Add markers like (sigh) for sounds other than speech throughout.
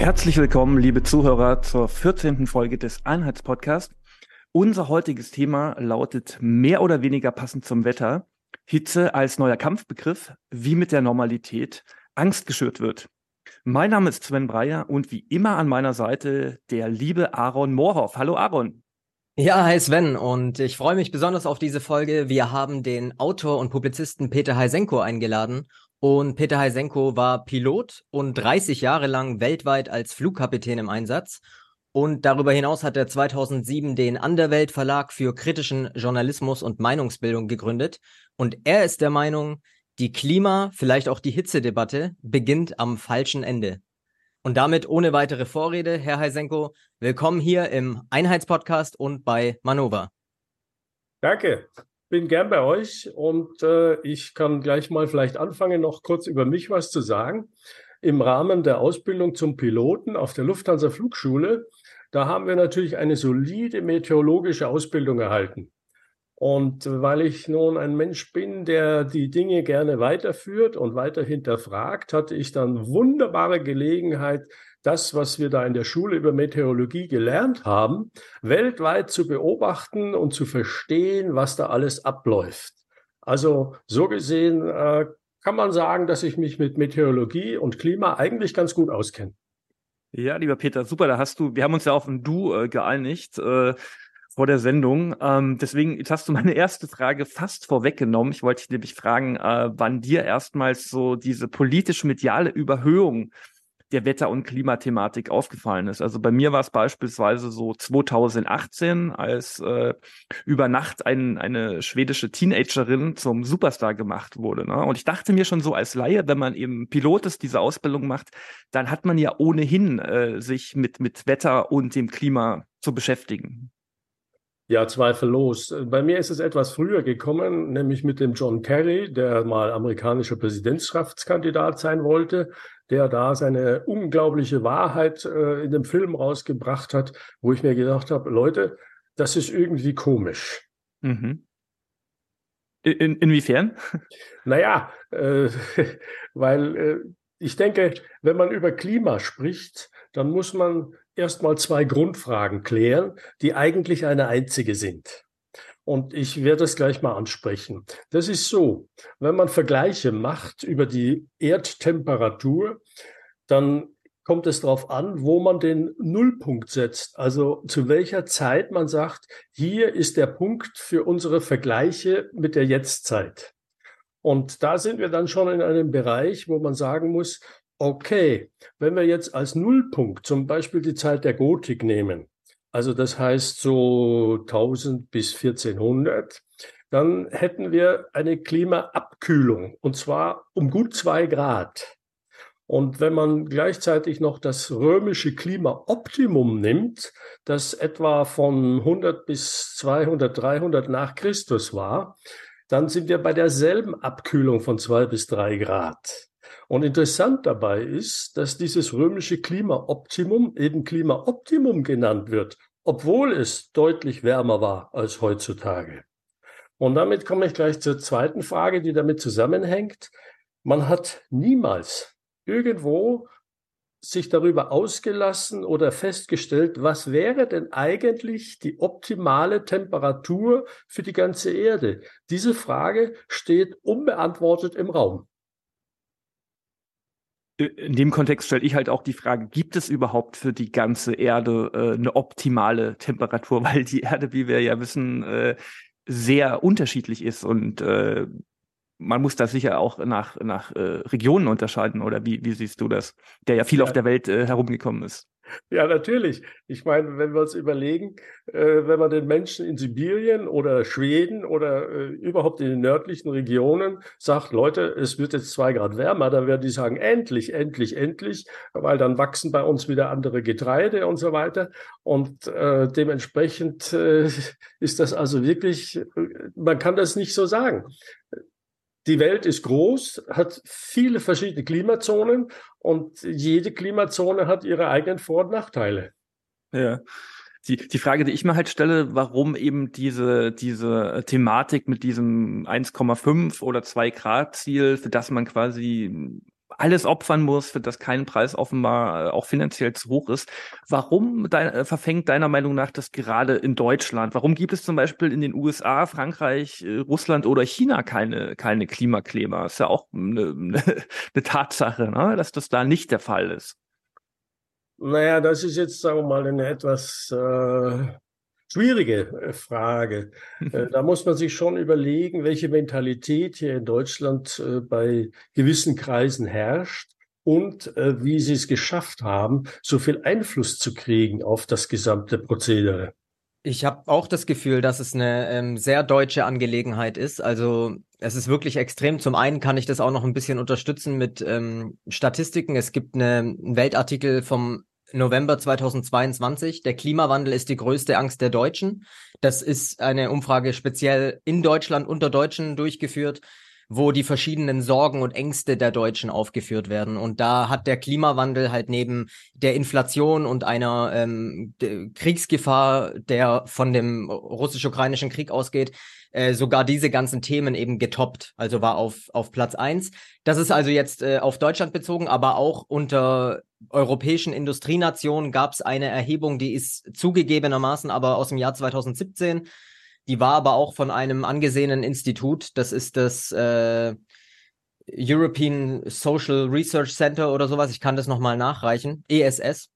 Herzlich willkommen, liebe Zuhörer, zur 14. Folge des Einheitspodcasts. Unser heutiges Thema lautet mehr oder weniger passend zum Wetter. Hitze als neuer Kampfbegriff, wie mit der Normalität Angst geschürt wird. Mein Name ist Sven Breyer und wie immer an meiner Seite der liebe Aaron Moorhoff. Hallo Aaron. Ja, hi Sven und ich freue mich besonders auf diese Folge. Wir haben den Autor und Publizisten Peter Heisenko eingeladen und Peter Heisenko war Pilot und 30 Jahre lang weltweit als Flugkapitän im Einsatz. Und darüber hinaus hat er 2007 den Anderwelt Verlag für kritischen Journalismus und Meinungsbildung gegründet. Und er ist der Meinung, die Klima, vielleicht auch die Hitzedebatte beginnt am falschen Ende. Und damit ohne weitere Vorrede, Herr Heisenko, willkommen hier im Einheitspodcast und bei Manova. Danke, bin gern bei euch und äh, ich kann gleich mal vielleicht anfangen, noch kurz über mich was zu sagen. Im Rahmen der Ausbildung zum Piloten auf der Lufthansa Flugschule, da haben wir natürlich eine solide meteorologische Ausbildung erhalten. Und weil ich nun ein Mensch bin, der die Dinge gerne weiterführt und weiter hinterfragt, hatte ich dann wunderbare Gelegenheit, das, was wir da in der Schule über Meteorologie gelernt haben, weltweit zu beobachten und zu verstehen, was da alles abläuft. Also so gesehen äh, kann man sagen, dass ich mich mit Meteorologie und Klima eigentlich ganz gut auskenne. Ja, lieber Peter, super, da hast du, wir haben uns ja auf ein Du äh, geeinigt. Äh, vor der Sendung. Ähm, deswegen, jetzt hast du meine erste Frage fast vorweggenommen. Ich wollte dich nämlich fragen, äh, wann dir erstmals so diese politisch-mediale Überhöhung der Wetter- und Klimathematik aufgefallen ist. Also bei mir war es beispielsweise so 2018, als äh, über Nacht ein, eine schwedische Teenagerin zum Superstar gemacht wurde. Ne? Und ich dachte mir schon so als Laie, wenn man eben Pilot ist, diese Ausbildung macht, dann hat man ja ohnehin äh, sich mit, mit Wetter und dem Klima zu beschäftigen. Ja, zweifellos. Bei mir ist es etwas früher gekommen, nämlich mit dem John Kerry, der mal amerikanischer Präsidentschaftskandidat sein wollte, der da seine unglaubliche Wahrheit äh, in dem Film rausgebracht hat, wo ich mir gedacht habe, Leute, das ist irgendwie komisch. Mhm. In, inwiefern? Naja, äh, (laughs) weil äh, ich denke, wenn man über Klima spricht, dann muss man erstmal zwei Grundfragen klären, die eigentlich eine einzige sind. Und ich werde es gleich mal ansprechen. Das ist so, wenn man Vergleiche macht über die Erdtemperatur, dann kommt es darauf an, wo man den Nullpunkt setzt. Also zu welcher Zeit man sagt, hier ist der Punkt für unsere Vergleiche mit der Jetztzeit. Und da sind wir dann schon in einem Bereich, wo man sagen muss, okay, wenn wir jetzt als Nullpunkt zum Beispiel die Zeit der Gotik nehmen, also das heißt so 1000 bis 1400, dann hätten wir eine Klimaabkühlung und zwar um gut zwei Grad. Und wenn man gleichzeitig noch das römische Klimaoptimum nimmt, das etwa von 100 bis 200, 300 nach Christus war, dann sind wir bei derselben Abkühlung von zwei bis drei Grad. Und interessant dabei ist, dass dieses römische Klimaoptimum eben Klimaoptimum genannt wird, obwohl es deutlich wärmer war als heutzutage. Und damit komme ich gleich zur zweiten Frage, die damit zusammenhängt. Man hat niemals irgendwo sich darüber ausgelassen oder festgestellt, was wäre denn eigentlich die optimale Temperatur für die ganze Erde? Diese Frage steht unbeantwortet im Raum. In dem Kontext stelle ich halt auch die Frage, gibt es überhaupt für die ganze Erde äh, eine optimale Temperatur? (laughs) Weil die Erde, wie wir ja wissen, äh, sehr unterschiedlich ist und äh, man muss das sicher auch nach, nach äh, Regionen unterscheiden, oder wie, wie siehst du das, der ja viel ja. auf der Welt äh, herumgekommen ist? Ja, natürlich. Ich meine, wenn wir uns überlegen, äh, wenn man den Menschen in Sibirien oder Schweden oder äh, überhaupt in den nördlichen Regionen sagt, Leute, es wird jetzt zwei Grad wärmer, dann werden die sagen, endlich, endlich, endlich, weil dann wachsen bei uns wieder andere Getreide und so weiter. Und äh, dementsprechend äh, ist das also wirklich, äh, man kann das nicht so sagen die Welt ist groß, hat viele verschiedene Klimazonen und jede Klimazone hat ihre eigenen Vor- und Nachteile. Ja. Die, die Frage, die ich mir halt stelle, warum eben diese, diese Thematik mit diesem 1,5 oder 2 Grad Ziel, für das man quasi alles opfern muss, für das kein Preis offenbar äh, auch finanziell zu hoch ist. Warum dein, äh, verfängt deiner Meinung nach das gerade in Deutschland? Warum gibt es zum Beispiel in den USA, Frankreich, äh, Russland oder China keine, keine Klimakleber? Ist ja auch eine, eine, eine (laughs) Tatsache, ne? dass das da nicht der Fall ist. Naja, das ist jetzt, sagen wir mal, eine etwas äh, schwierige äh, Frage. Äh, da muss man sich schon überlegen, welche Mentalität hier in Deutschland äh, bei gewissen Kreisen herrscht und wie sie es geschafft haben, so viel Einfluss zu kriegen auf das gesamte Prozedere. Ich habe auch das Gefühl, dass es eine ähm, sehr deutsche Angelegenheit ist. Also es ist wirklich extrem. Zum einen kann ich das auch noch ein bisschen unterstützen mit ähm, Statistiken. Es gibt eine, einen Weltartikel vom November 2022. Der Klimawandel ist die größte Angst der Deutschen. Das ist eine Umfrage speziell in Deutschland unter Deutschen durchgeführt, wo die verschiedenen Sorgen und Ängste der Deutschen aufgeführt werden. Und da hat der Klimawandel halt neben der Inflation und einer ähm, Kriegsgefahr, der von dem russisch-ukrainischen Krieg ausgeht, äh, sogar diese ganzen Themen eben getoppt. Also war auf, auf Platz eins. Das ist also jetzt äh, auf Deutschland bezogen, aber auch unter europäischen Industrienationen gab es eine Erhebung, die ist zugegebenermaßen aber aus dem Jahr 2017. Die war aber auch von einem angesehenen Institut. Das ist das äh, European Social Research Center oder sowas. Ich kann das nochmal nachreichen. ESS.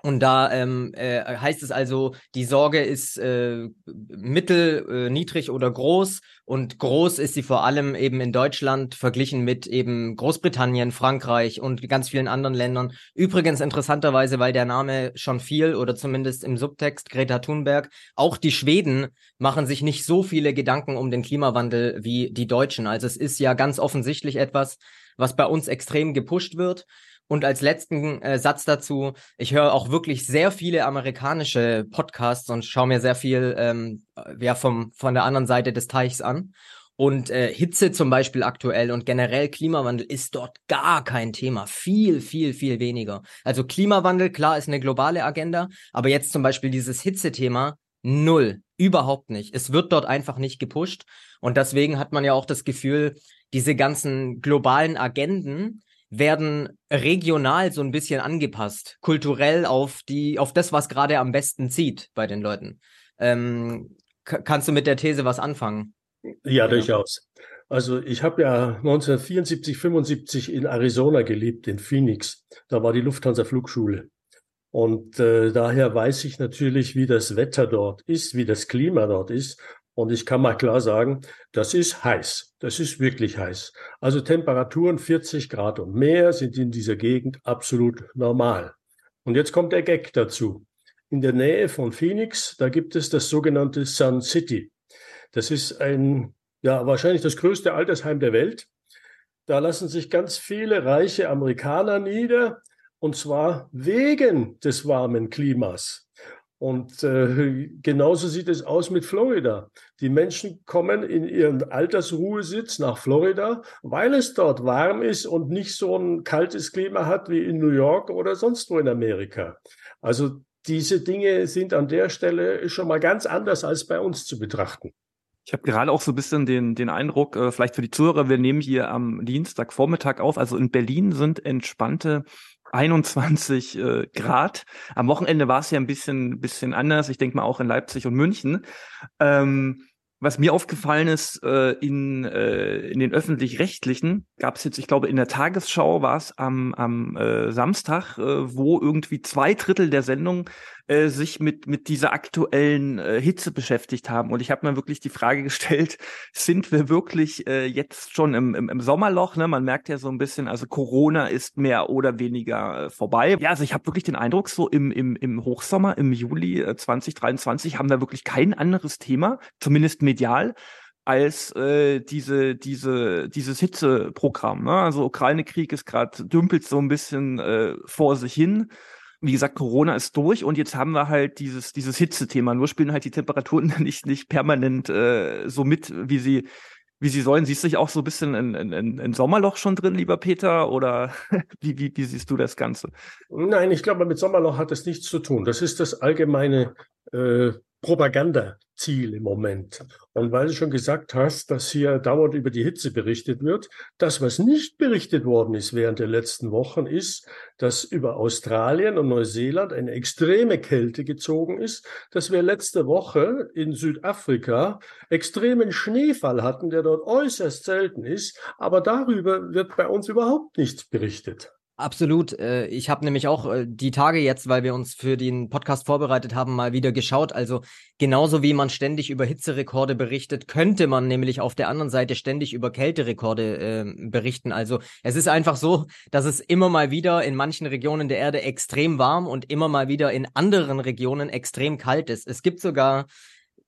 Und da ähm, äh, heißt es also, die Sorge ist äh, mittel, äh, niedrig oder groß. Und groß ist sie vor allem eben in Deutschland verglichen mit eben Großbritannien, Frankreich und ganz vielen anderen Ländern. Übrigens interessanterweise, weil der Name schon viel oder zumindest im Subtext Greta Thunberg, auch die Schweden machen sich nicht so viele Gedanken um den Klimawandel wie die Deutschen. Also es ist ja ganz offensichtlich etwas, was bei uns extrem gepusht wird. Und als letzten äh, Satz dazu, ich höre auch wirklich sehr viele amerikanische Podcasts und schaue mir sehr viel ähm, ja, vom, von der anderen Seite des Teichs an. Und äh, Hitze zum Beispiel aktuell und generell Klimawandel ist dort gar kein Thema. Viel, viel, viel weniger. Also Klimawandel, klar, ist eine globale Agenda, aber jetzt zum Beispiel dieses Hitzethema, null. Überhaupt nicht. Es wird dort einfach nicht gepusht. Und deswegen hat man ja auch das Gefühl, diese ganzen globalen Agenden, werden regional so ein bisschen angepasst, kulturell auf die, auf das, was gerade am besten zieht bei den Leuten. Ähm, kannst du mit der These was anfangen? Ja, durchaus. Also ich habe ja 1974, 75 in Arizona gelebt, in Phoenix. Da war die Lufthansa Flugschule. Und äh, daher weiß ich natürlich, wie das Wetter dort ist, wie das Klima dort ist. Und ich kann mal klar sagen, das ist heiß. Das ist wirklich heiß. Also Temperaturen 40 Grad und mehr sind in dieser Gegend absolut normal. Und jetzt kommt der Gag dazu. In der Nähe von Phoenix, da gibt es das sogenannte Sun City. Das ist ein, ja, wahrscheinlich das größte Altersheim der Welt. Da lassen sich ganz viele reiche Amerikaner nieder, und zwar wegen des warmen Klimas. Und äh, genauso sieht es aus mit Florida. Die Menschen kommen in ihren Altersruhesitz nach Florida, weil es dort warm ist und nicht so ein kaltes Klima hat wie in New York oder sonst wo in Amerika. Also diese Dinge sind an der Stelle schon mal ganz anders als bei uns zu betrachten. Ich habe gerade auch so ein bisschen den, den Eindruck, äh, vielleicht für die Zuhörer, wir nehmen hier am Dienstagvormittag auf. Also in Berlin sind entspannte 21 äh, Grad. Am Wochenende war es ja ein bisschen, bisschen anders. Ich denke mal auch in Leipzig und München. Ähm, was mir aufgefallen ist, äh, in, äh, in den öffentlich-rechtlichen gab es jetzt, ich glaube, in der Tagesschau war es am, am äh, Samstag, äh, wo irgendwie zwei Drittel der Sendung äh, sich mit, mit dieser aktuellen äh, Hitze beschäftigt haben. Und ich habe mir wirklich die Frage (laughs) gestellt, sind wir wirklich äh, jetzt schon im, im, im Sommerloch? Ne? Man merkt ja so ein bisschen, also Corona ist mehr oder weniger äh, vorbei. Ja, also ich habe wirklich den Eindruck, so im, im, im Hochsommer, im Juli äh, 2023 haben wir wirklich kein anderes Thema, zumindest medial, als äh, diese diese dieses Hitzeprogramm. Ne? Also Ukraine-Krieg ist gerade dümpelt so ein bisschen äh, vor sich hin. Wie gesagt, Corona ist durch und jetzt haben wir halt dieses dieses Hitzethema. Nur spielen halt die Temperaturen (laughs) nicht nicht permanent äh, so mit, wie sie wie sie sollen. Siehst du dich auch so ein bisschen in, in, in Sommerloch schon drin, lieber Peter? Oder (laughs) wie, wie, wie siehst du das Ganze? Nein, ich glaube, mit Sommerloch hat das nichts zu tun. Das ist das allgemeine äh, Propaganda Ziel im Moment. Und weil du schon gesagt hast, dass hier dauernd über die Hitze berichtet wird, das, was nicht berichtet worden ist während der letzten Wochen, ist, dass über Australien und Neuseeland eine extreme Kälte gezogen ist, dass wir letzte Woche in Südafrika extremen Schneefall hatten, der dort äußerst selten ist, aber darüber wird bei uns überhaupt nichts berichtet. Absolut. Äh, ich habe nämlich auch äh, die Tage jetzt, weil wir uns für den Podcast vorbereitet haben, mal wieder geschaut. Also genauso wie man ständig über Hitzerekorde berichtet, könnte man nämlich auf der anderen Seite ständig über Kälterekorde äh, berichten. Also es ist einfach so, dass es immer mal wieder in manchen Regionen der Erde extrem warm und immer mal wieder in anderen Regionen extrem kalt ist. Es gibt sogar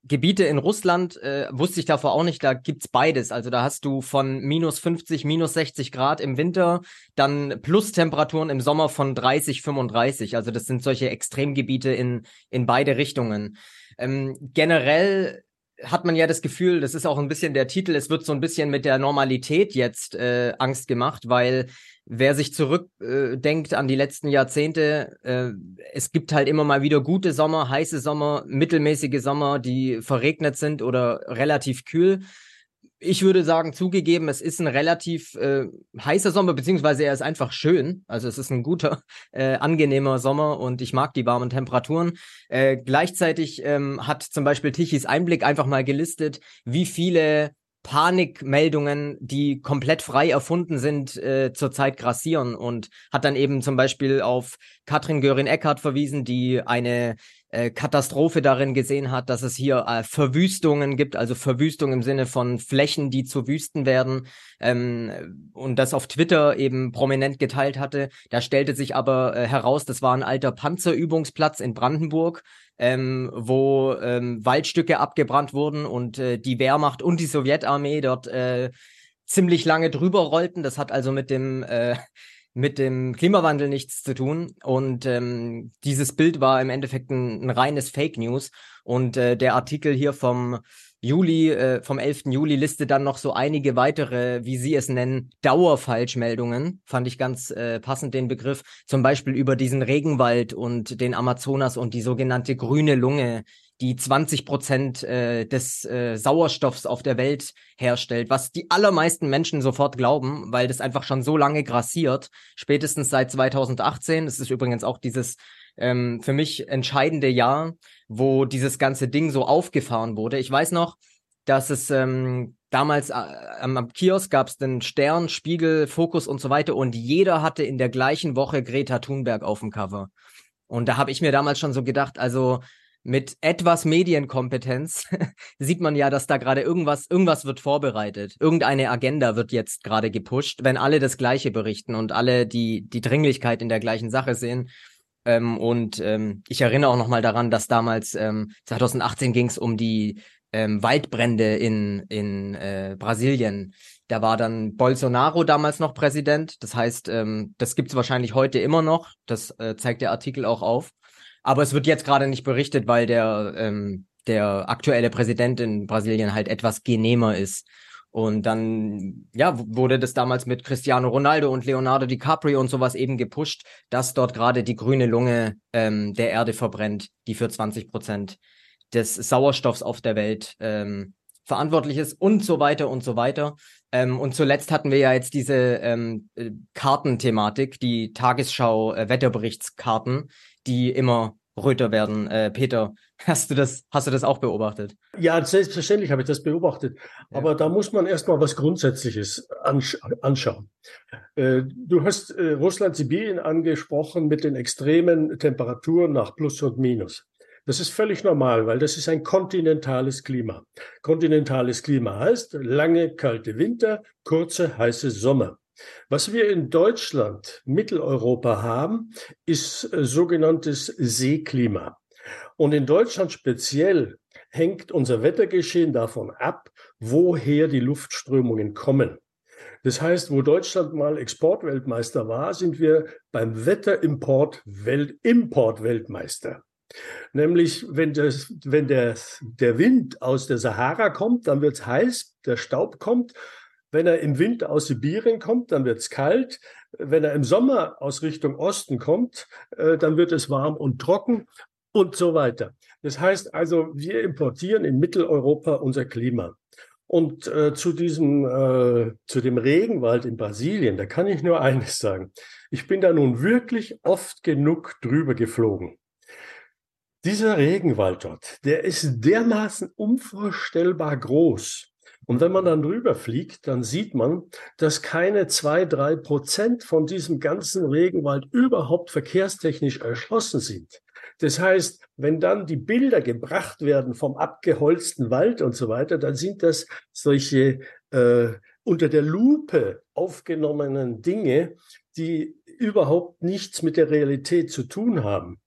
Gebiete in Russland, äh, wusste ich davor auch nicht, da gibt's beides. Also da hast du von minus 50, minus 60 Grad im Winter, dann Plus-Temperaturen im Sommer von 30, 35. Also das sind solche Extremgebiete in, in beide Richtungen. Ähm, generell hat man ja das Gefühl, das ist auch ein bisschen der Titel, es wird so ein bisschen mit der Normalität jetzt äh, Angst gemacht, weil wer sich zurückdenkt äh, an die letzten Jahrzehnte, äh, es gibt halt immer mal wieder gute Sommer, heiße Sommer, mittelmäßige Sommer, die verregnet sind oder relativ kühl. Ich würde sagen, zugegeben, es ist ein relativ äh, heißer Sommer, beziehungsweise er ist einfach schön. Also es ist ein guter, (laughs) äh, angenehmer Sommer und ich mag die warmen Temperaturen. Äh, gleichzeitig ähm, hat zum Beispiel Tichys Einblick einfach mal gelistet, wie viele Panikmeldungen, die komplett frei erfunden sind, äh, zurzeit grassieren und hat dann eben zum Beispiel auf Katrin Göring-Eckardt verwiesen, die eine äh, Katastrophe darin gesehen hat, dass es hier äh, Verwüstungen gibt, also Verwüstung im Sinne von Flächen, die zu Wüsten werden ähm, und das auf Twitter eben prominent geteilt hatte. Da stellte sich aber äh, heraus, das war ein alter Panzerübungsplatz in Brandenburg, ähm, wo ähm, Waldstücke abgebrannt wurden und äh, die Wehrmacht und die Sowjetarmee dort äh, ziemlich lange drüber rollten. Das hat also mit dem äh, mit dem Klimawandel nichts zu tun. Und ähm, dieses Bild war im Endeffekt ein, ein reines Fake News. Und äh, der Artikel hier vom Juli, äh, vom 11. Juli listet dann noch so einige weitere, wie Sie es nennen, Dauerfalschmeldungen. Fand ich ganz äh, passend den Begriff. Zum Beispiel über diesen Regenwald und den Amazonas und die sogenannte grüne Lunge, die 20 Prozent äh, des äh, Sauerstoffs auf der Welt herstellt, was die allermeisten Menschen sofort glauben, weil das einfach schon so lange grassiert, spätestens seit 2018. Das ist übrigens auch dieses ähm, für mich entscheidende Jahr, wo dieses ganze Ding so aufgefahren wurde. Ich weiß noch, dass es ähm, damals äh, am Kiosk gab es den Stern, Spiegel, Fokus und so weiter und jeder hatte in der gleichen Woche Greta Thunberg auf dem Cover. Und da habe ich mir damals schon so gedacht, also mit etwas Medienkompetenz (laughs) sieht man ja, dass da gerade irgendwas, irgendwas wird vorbereitet. Irgendeine Agenda wird jetzt gerade gepusht, wenn alle das Gleiche berichten und alle die, die Dringlichkeit in der gleichen Sache sehen. Ähm, und ähm, ich erinnere auch nochmal daran, dass damals ähm, 2018 ging es um die ähm, Waldbrände in, in äh, Brasilien. Da war dann Bolsonaro damals noch Präsident. Das heißt, ähm, das gibt's wahrscheinlich heute immer noch. Das äh, zeigt der Artikel auch auf. Aber es wird jetzt gerade nicht berichtet, weil der, ähm, der aktuelle Präsident in Brasilien halt etwas genehmer ist. Und dann, ja, wurde das damals mit Cristiano Ronaldo und Leonardo DiCaprio und sowas eben gepusht, dass dort gerade die grüne Lunge ähm, der Erde verbrennt, die für 20 Prozent des Sauerstoffs auf der Welt ähm, verantwortlich ist und so weiter und so weiter. Ähm, und zuletzt hatten wir ja jetzt diese ähm, äh, Kartenthematik, die Tagesschau-Wetterberichtskarten, äh, die immer röter werden. Äh, Peter, (laughs) hast du das, hast du das auch beobachtet? Ja, selbstverständlich habe ich das beobachtet. Ja. Aber da muss man erstmal was Grundsätzliches ansch anschauen. Äh, du hast äh, Russland, Sibirien angesprochen mit den extremen Temperaturen nach Plus und Minus. Das ist völlig normal, weil das ist ein kontinentales Klima. Kontinentales Klima heißt lange kalte Winter, kurze heiße Sommer. Was wir in Deutschland, Mitteleuropa haben, ist äh, sogenanntes Seeklima. Und in Deutschland speziell hängt unser Wettergeschehen davon ab, woher die Luftströmungen kommen. Das heißt, wo Deutschland mal Exportweltmeister war, sind wir beim Wetterimport Welt, Importweltmeister. Nämlich, wenn, das, wenn der, der Wind aus der Sahara kommt, dann wird es heiß, der Staub kommt, wenn er im Winter aus Sibirien kommt, dann wird es kalt. Wenn er im Sommer aus Richtung Osten kommt, äh, dann wird es warm und trocken. und so weiter. Das heißt also, wir importieren in Mitteleuropa unser Klima. Und äh, zu diesem, äh, zu dem Regenwald in Brasilien, da kann ich nur eines sagen. Ich bin da nun wirklich oft genug drüber geflogen. Dieser Regenwald dort, der ist dermaßen unvorstellbar groß. Und wenn man dann drüber fliegt, dann sieht man, dass keine zwei, drei Prozent von diesem ganzen Regenwald überhaupt verkehrstechnisch erschlossen sind. Das heißt, wenn dann die Bilder gebracht werden vom abgeholzten Wald und so weiter, dann sind das solche äh, unter der Lupe aufgenommenen Dinge, die überhaupt nichts mit der Realität zu tun haben.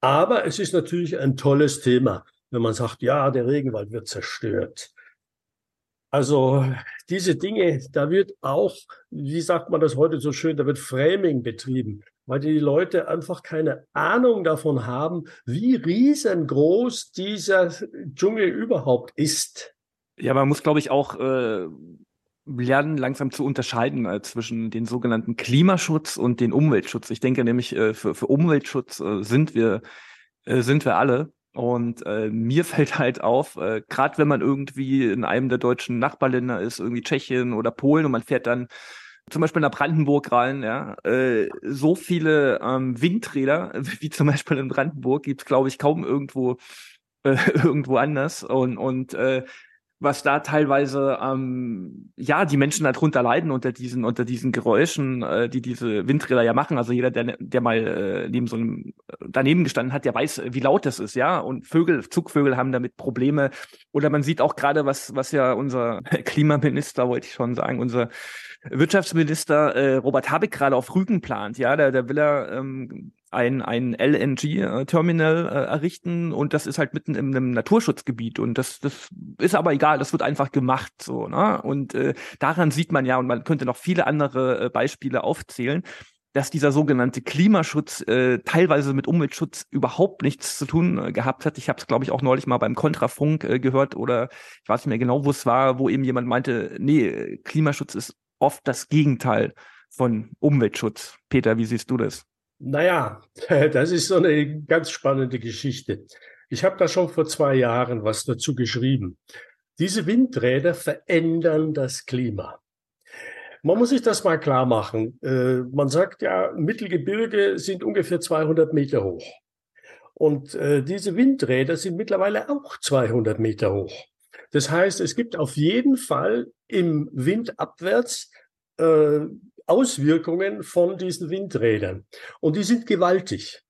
Aber es ist natürlich ein tolles Thema, wenn man sagt, ja, der Regenwald wird zerstört. Also diese Dinge, da wird auch, wie sagt man das heute so schön, da wird Framing betrieben weil die Leute einfach keine Ahnung davon haben, wie riesengroß dieser Dschungel überhaupt ist. Ja, man muss, glaube ich, auch äh, lernen, langsam zu unterscheiden äh, zwischen den sogenannten Klimaschutz und den Umweltschutz. Ich denke nämlich, äh, für, für Umweltschutz äh, sind wir äh, sind wir alle. Und äh, mir (laughs) fällt halt auf, äh, gerade wenn man irgendwie in einem der deutschen Nachbarländer ist, irgendwie Tschechien oder Polen und man fährt dann zum Beispiel nach Brandenburg rein, ja, äh, so viele ähm, Windräder, (laughs) wie zum Beispiel in Brandenburg, gibt's glaube ich, kaum irgendwo, äh, (laughs) irgendwo anders. Und, und äh, was da teilweise ähm, ja die Menschen darunter leiden unter diesen unter diesen Geräuschen, äh, die diese Windräder ja machen. Also jeder, der der mal äh, neben so einem äh, daneben gestanden hat, der weiß, wie laut das ist, ja. Und Vögel, Zugvögel haben damit Probleme. Oder man sieht auch gerade, was was ja unser (laughs) Klimaminister, wollte ich schon sagen, unser Wirtschaftsminister äh, Robert Habeck gerade auf Rügen plant. Ja, da, da will er ähm, ein, ein LNG-Terminal äh, errichten und das ist halt mitten in einem Naturschutzgebiet und das, das ist aber egal, das wird einfach gemacht so. Ne? Und äh, daran sieht man ja, und man könnte noch viele andere äh, Beispiele aufzählen, dass dieser sogenannte Klimaschutz äh, teilweise mit Umweltschutz überhaupt nichts zu tun äh, gehabt hat. Ich habe es, glaube ich, auch neulich mal beim Kontrafunk äh, gehört oder ich weiß nicht mehr genau, wo es war, wo eben jemand meinte, nee, Klimaschutz ist oft das Gegenteil von Umweltschutz. Peter, wie siehst du das? Naja, (laughs) das ist so eine ganz spannende Geschichte. Ich habe da schon vor zwei Jahren was dazu geschrieben. Diese Windräder verändern das Klima. Man muss sich das mal klar machen. Äh, man sagt ja, Mittelgebirge sind ungefähr 200 Meter hoch. Und äh, diese Windräder sind mittlerweile auch 200 Meter hoch. Das heißt, es gibt auf jeden Fall im Wind abwärts äh, Auswirkungen von diesen Windrädern. Und die sind gewaltig,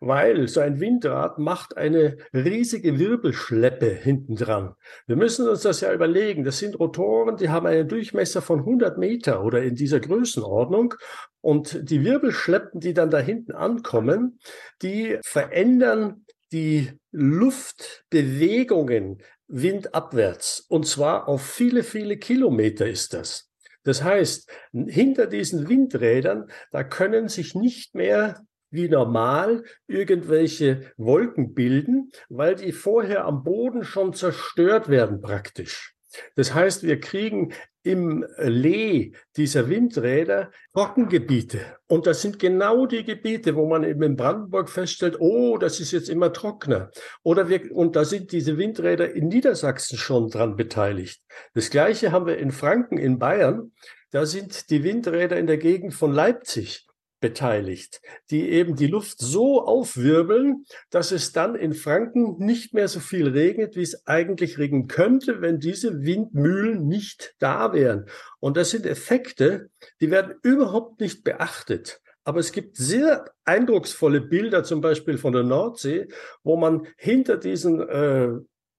weil so ein Windrad macht eine riesige Wirbelschleppe hinten dran. Wir müssen uns das ja überlegen. Das sind Rotoren, die haben einen Durchmesser von 100 Meter oder in dieser Größenordnung. Und die Wirbelschleppen, die dann da hinten ankommen, die verändern die Luftbewegungen windabwärts. Und zwar auf viele, viele Kilometer ist das. Das heißt, hinter diesen Windrädern, da können sich nicht mehr wie normal irgendwelche Wolken bilden, weil die vorher am Boden schon zerstört werden praktisch. Das heißt, wir kriegen im Lee dieser Windräder Trockengebiete. Und das sind genau die Gebiete, wo man eben in Brandenburg feststellt, oh, das ist jetzt immer trockener. Oder wir, und da sind diese Windräder in Niedersachsen schon dran beteiligt. Das Gleiche haben wir in Franken, in Bayern. Da sind die Windräder in der Gegend von Leipzig beteiligt, die eben die Luft so aufwirbeln, dass es dann in Franken nicht mehr so viel regnet, wie es eigentlich regnen könnte, wenn diese Windmühlen nicht da wären. Und das sind Effekte, die werden überhaupt nicht beachtet. Aber es gibt sehr eindrucksvolle Bilder, zum Beispiel von der Nordsee, wo man hinter diesen äh,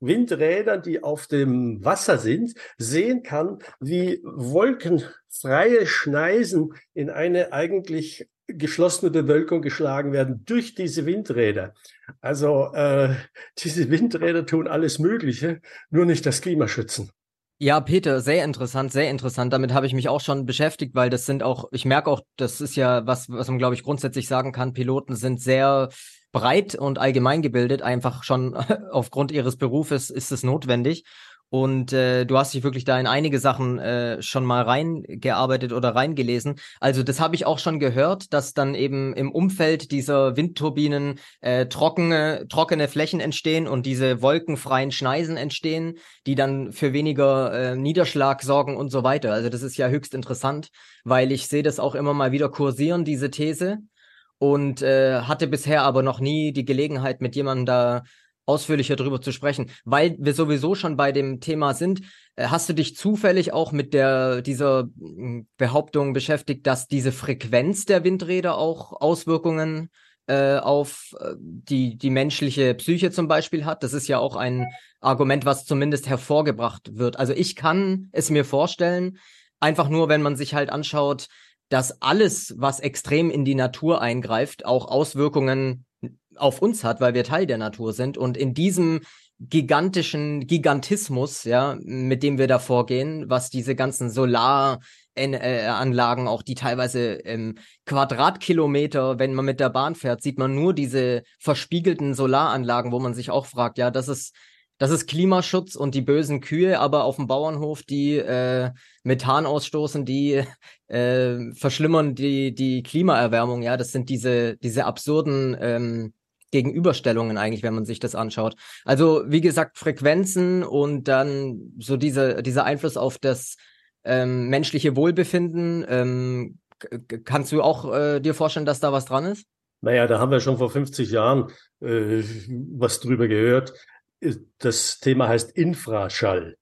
Windrädern, die auf dem Wasser sind, sehen kann, wie wolkenfreie Schneisen in eine eigentlich geschlossene Bewölkung geschlagen werden durch diese Windräder. Also äh, (laughs) diese Windräder tun alles Mögliche, nur nicht das Klima schützen. Ja, Peter, sehr interessant, sehr interessant. Damit habe ich mich auch schon beschäftigt, weil das sind auch, ich merke auch, das ist ja was, was man, glaube ich, grundsätzlich sagen kann, Piloten sind sehr breit und allgemein gebildet, einfach schon (laughs) aufgrund ihres Berufes ist es notwendig. Und äh, du hast dich wirklich da in einige Sachen äh, schon mal reingearbeitet oder reingelesen. Also das habe ich auch schon gehört, dass dann eben im Umfeld dieser Windturbinen äh, trockene, trockene Flächen entstehen und diese wolkenfreien Schneisen entstehen, die dann für weniger äh, Niederschlag sorgen und so weiter. Also das ist ja höchst interessant, weil ich sehe das auch immer mal wieder kursieren, diese These. Und äh, hatte bisher aber noch nie die Gelegenheit, mit jemandem da ausführlicher darüber zu sprechen, weil wir sowieso schon bei dem Thema sind. Äh, hast du dich zufällig auch mit der dieser hm, Behauptung beschäftigt, dass diese Frequenz der Windräder auch Auswirkungen äh, auf äh, die die menschliche Psyche zum Beispiel hat? Das ist ja auch ein Argument, was zumindest hervorgebracht wird. Also ich kann es mir vorstellen, einfach nur, wenn man sich halt anschaut, dass alles, was extrem in die Natur eingreift, auch Auswirkungen auf uns hat, weil wir Teil der Natur sind. Und in diesem gigantischen Gigantismus, ja, mit dem wir da vorgehen, was diese ganzen Solaranlagen, auch die teilweise ähm, Quadratkilometer, wenn man mit der Bahn fährt, sieht man nur diese verspiegelten Solaranlagen, wo man sich auch fragt, ja, das ist das ist Klimaschutz und die bösen Kühe, aber auf dem Bauernhof, die äh, Methan ausstoßen, die äh, verschlimmern die, die Klimaerwärmung. Ja, das sind diese, diese absurden ähm, Gegenüberstellungen eigentlich, wenn man sich das anschaut. Also wie gesagt, Frequenzen und dann so diese, dieser Einfluss auf das ähm, menschliche Wohlbefinden. Ähm, kannst du auch äh, dir vorstellen, dass da was dran ist? Naja, da haben wir schon vor 50 Jahren äh, was drüber gehört. Das Thema heißt Infraschall.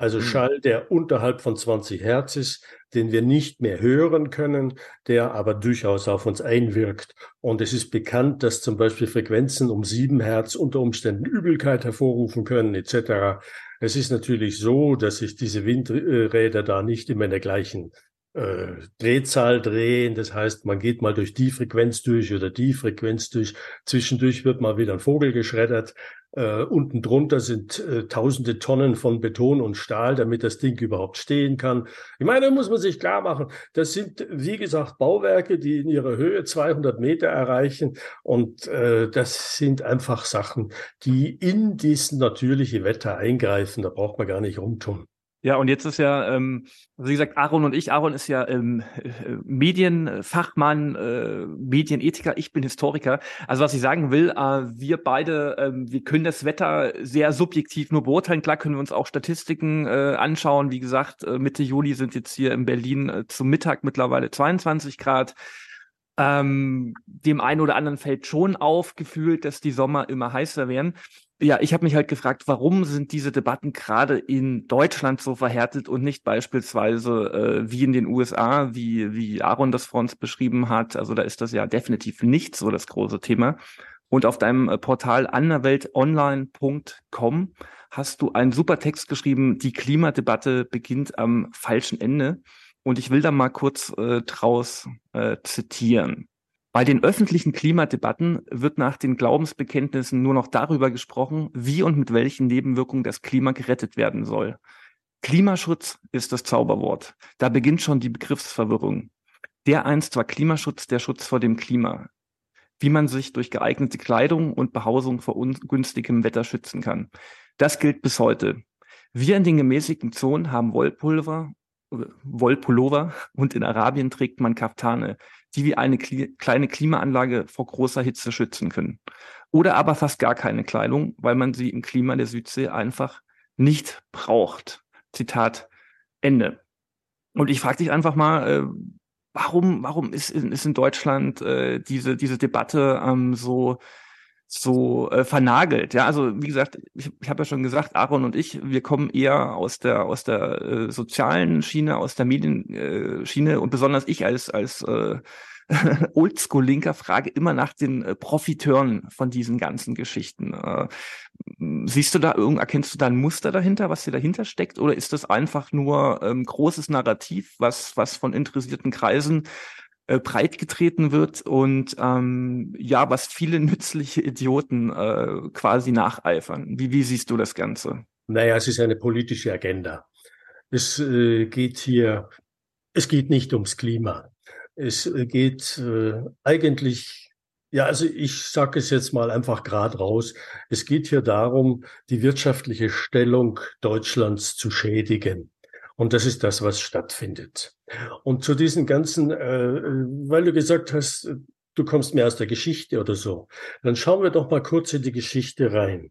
Also mhm. Schall, der unterhalb von 20 Hertz ist, den wir nicht mehr hören können, der aber durchaus auf uns einwirkt. Und es ist bekannt, dass zum Beispiel Frequenzen um 7 Hertz unter Umständen Übelkeit hervorrufen können, etc. Es ist natürlich so, dass sich diese Windräder da nicht immer in der gleichen äh, Drehzahl drehen. Das heißt, man geht mal durch die Frequenz durch oder die Frequenz durch. Zwischendurch wird mal wieder ein Vogel geschreddert. Äh, unten drunter sind äh, tausende Tonnen von Beton und Stahl, damit das Ding überhaupt stehen kann. Ich meine, da muss man sich klar machen, das sind, wie gesagt, Bauwerke, die in ihrer Höhe 200 Meter erreichen. Und äh, das sind einfach Sachen, die in dieses natürliche Wetter eingreifen. Da braucht man gar nicht rumtun. Ja, und jetzt ist ja, ähm, also wie gesagt, Aaron und ich, Aaron ist ja ähm, äh, Medienfachmann, äh, Medienethiker, ich bin Historiker. Also was ich sagen will, äh, wir beide, äh, wir können das Wetter sehr subjektiv nur beurteilen. Klar können wir uns auch Statistiken äh, anschauen. Wie gesagt, äh, Mitte Juli sind jetzt hier in Berlin äh, zum Mittag mittlerweile 22 Grad. Ähm, dem einen oder anderen fällt schon auf, gefühlt, dass die Sommer immer heißer werden ja, ich habe mich halt gefragt, warum sind diese Debatten gerade in Deutschland so verhärtet und nicht beispielsweise äh, wie in den USA, wie, wie Aaron das vor uns beschrieben hat. Also da ist das ja definitiv nicht so das große Thema. Und auf deinem äh, Portal anderweltonline.com hast du einen super Text geschrieben, die Klimadebatte beginnt am falschen Ende. Und ich will da mal kurz äh, draus äh, zitieren. Bei den öffentlichen Klimadebatten wird nach den Glaubensbekenntnissen nur noch darüber gesprochen, wie und mit welchen Nebenwirkungen das Klima gerettet werden soll. Klimaschutz ist das Zauberwort. Da beginnt schon die Begriffsverwirrung. Der einst war Klimaschutz der Schutz vor dem Klima. Wie man sich durch geeignete Kleidung und Behausung vor ungünstigem Wetter schützen kann. Das gilt bis heute. Wir in den gemäßigten Zonen haben Wollpulver, Wollpullover und in Arabien trägt man Kaftane die wie eine Kli kleine Klimaanlage vor großer Hitze schützen können. Oder aber fast gar keine Kleidung, weil man sie im Klima der Südsee einfach nicht braucht. Zitat Ende. Und ich frage dich einfach mal, äh, warum, warum ist, ist in Deutschland äh, diese, diese Debatte ähm, so so äh, vernagelt. Ja, also wie gesagt, ich, ich habe ja schon gesagt, Aaron und ich, wir kommen eher aus der aus der äh, sozialen Schiene, aus der Medienschiene äh, und besonders ich als als äh, (laughs) Oldschool-Linker frage immer nach den äh, Profiteuren von diesen ganzen Geschichten. Äh, siehst du da irgend, erkennst du da ein Muster dahinter, was hier dahinter steckt, oder ist das einfach nur ähm, großes Narrativ, was was von interessierten Kreisen äh, breitgetreten wird und ähm, ja, was viele (laughs) nützliche Idioten äh, quasi nacheifern. Wie, wie siehst du das Ganze? Naja, es ist eine politische Agenda. Es äh, geht hier, es geht nicht ums Klima. Es äh, geht äh, eigentlich Ja, also ich sage es jetzt mal einfach gerade raus. Es geht hier darum, die wirtschaftliche Stellung Deutschlands zu schädigen. Und das ist das, was stattfindet. Und zu diesen ganzen, äh, weil du gesagt hast, du kommst mehr aus der Geschichte oder so, dann schauen wir doch mal kurz in die Geschichte rein.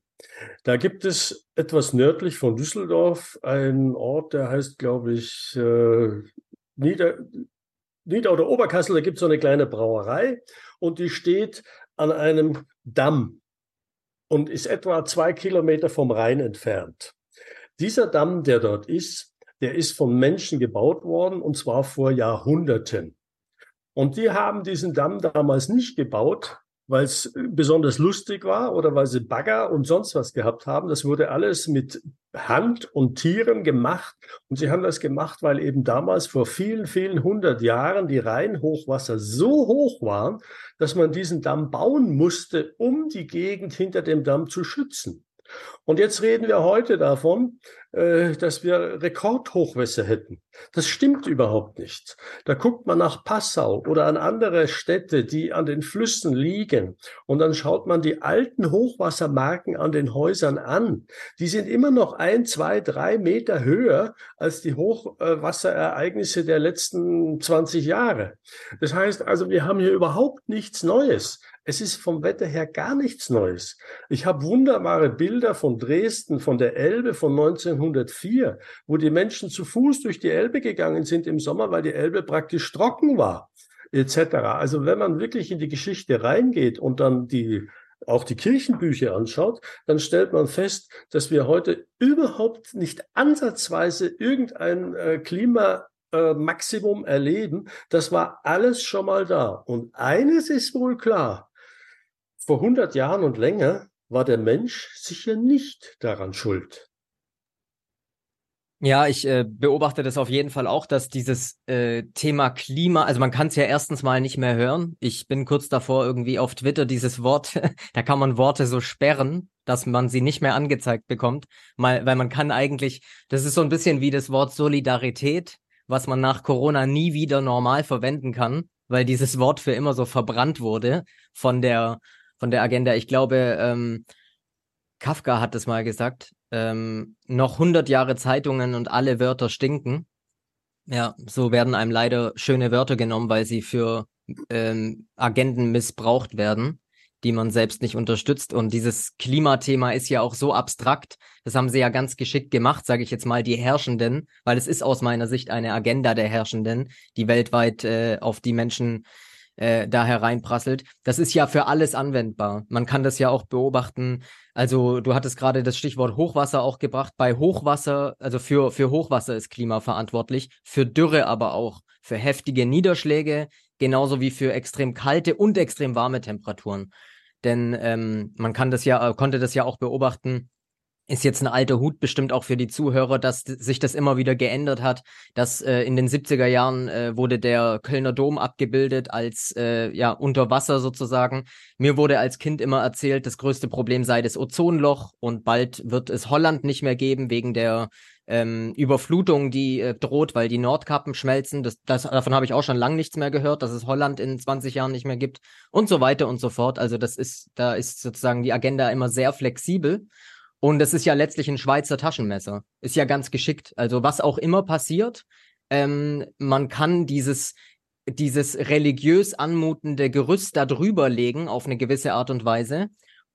Da gibt es etwas nördlich von Düsseldorf einen Ort, der heißt, glaube ich, äh, Nieder, Nieder- oder Oberkassel, da gibt es so eine kleine Brauerei und die steht an einem Damm und ist etwa zwei Kilometer vom Rhein entfernt. Dieser Damm, der dort ist, der ist von Menschen gebaut worden und zwar vor Jahrhunderten. Und die haben diesen Damm damals nicht gebaut, weil es besonders lustig war oder weil sie Bagger und sonst was gehabt haben. Das wurde alles mit Hand und Tieren gemacht. Und sie haben das gemacht, weil eben damals vor vielen, vielen hundert Jahren die Rheinhochwasser so hoch waren, dass man diesen Damm bauen musste, um die Gegend hinter dem Damm zu schützen. Und jetzt reden wir heute davon, äh, dass wir Rekordhochwässer hätten. Das stimmt überhaupt nicht. Da guckt man nach Passau oder an andere Städte, die an den Flüssen liegen. Und dann schaut man die alten Hochwassermarken an den Häusern an. Die sind immer noch ein, zwei, drei Meter höher als die Hochwasserereignisse der letzten 20 Jahre. Das heißt also, wir haben hier überhaupt nichts Neues. Es ist vom Wetter her gar nichts Neues. Ich habe wunderbare Bilder von Dresden, von der Elbe von 1904, wo die Menschen zu Fuß durch die Elbe gegangen sind im Sommer, weil die Elbe praktisch trocken war, etc. Also wenn man wirklich in die Geschichte reingeht und dann die auch die Kirchenbücher anschaut, dann stellt man fest, dass wir heute überhaupt nicht ansatzweise irgendein äh, Klima äh, erleben. Das war alles schon mal da. Und eines ist wohl klar vor 100 Jahren und länger war der Mensch sicher nicht daran schuld. Ja, ich äh, beobachte das auf jeden Fall auch, dass dieses äh, Thema Klima, also man kann es ja erstens mal nicht mehr hören. Ich bin kurz davor irgendwie auf Twitter dieses Wort, (laughs) da kann man Worte so sperren, dass man sie nicht mehr angezeigt bekommt, mal, weil man kann eigentlich, das ist so ein bisschen wie das Wort Solidarität, was man nach Corona nie wieder normal verwenden kann, weil dieses Wort für immer so verbrannt wurde von der von der Agenda. Ich glaube, ähm, Kafka hat es mal gesagt, ähm, noch 100 Jahre Zeitungen und alle Wörter stinken. Ja, so werden einem leider schöne Wörter genommen, weil sie für ähm, Agenden missbraucht werden, die man selbst nicht unterstützt. Und dieses Klimathema ist ja auch so abstrakt. Das haben sie ja ganz geschickt gemacht, sage ich jetzt mal, die Herrschenden, weil es ist aus meiner Sicht eine Agenda der Herrschenden, die weltweit äh, auf die Menschen äh, da hereinprasselt. Das ist ja für alles anwendbar. Man kann das ja auch beobachten. Also du hattest gerade das Stichwort Hochwasser auch gebracht. Bei Hochwasser, also für, für Hochwasser ist Klima verantwortlich, für Dürre aber auch, für heftige Niederschläge, genauso wie für extrem kalte und extrem warme Temperaturen. Denn ähm, man kann das ja, konnte das ja auch beobachten, ist jetzt ein alter Hut bestimmt auch für die Zuhörer, dass sich das immer wieder geändert hat, dass äh, in den 70er Jahren äh, wurde der Kölner Dom abgebildet als äh, ja unter Wasser sozusagen. Mir wurde als Kind immer erzählt, das größte Problem sei das Ozonloch und bald wird es Holland nicht mehr geben wegen der ähm, Überflutung, die äh, droht, weil die Nordkappen schmelzen. Das, das, davon habe ich auch schon lange nichts mehr gehört, dass es Holland in 20 Jahren nicht mehr gibt und so weiter und so fort. Also das ist, da ist sozusagen die Agenda immer sehr flexibel. Und es ist ja letztlich ein Schweizer Taschenmesser. Ist ja ganz geschickt. Also was auch immer passiert, ähm, man kann dieses, dieses religiös anmutende Gerüst da drüber legen auf eine gewisse Art und Weise.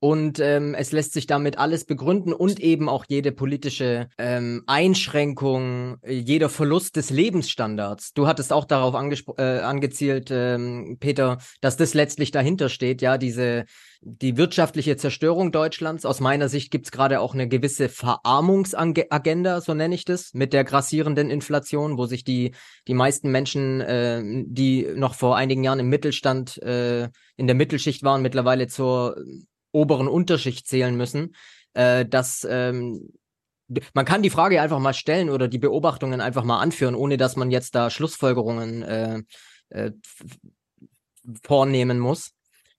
Und ähm, es lässt sich damit alles begründen und eben auch jede politische ähm, Einschränkung, jeder Verlust des Lebensstandards. Du hattest auch darauf äh, angezielt, ähm, Peter, dass das letztlich dahinter steht, ja, diese die wirtschaftliche Zerstörung Deutschlands. Aus meiner Sicht gibt es gerade auch eine gewisse Verarmungsagenda, so nenne ich das, mit der grassierenden Inflation, wo sich die, die meisten Menschen, äh, die noch vor einigen Jahren im Mittelstand, äh, in der Mittelschicht waren, mittlerweile zur oberen Unterschicht zählen müssen, äh, dass ähm, man kann die Frage einfach mal stellen oder die Beobachtungen einfach mal anführen, ohne dass man jetzt da Schlussfolgerungen äh, äh, vornehmen muss.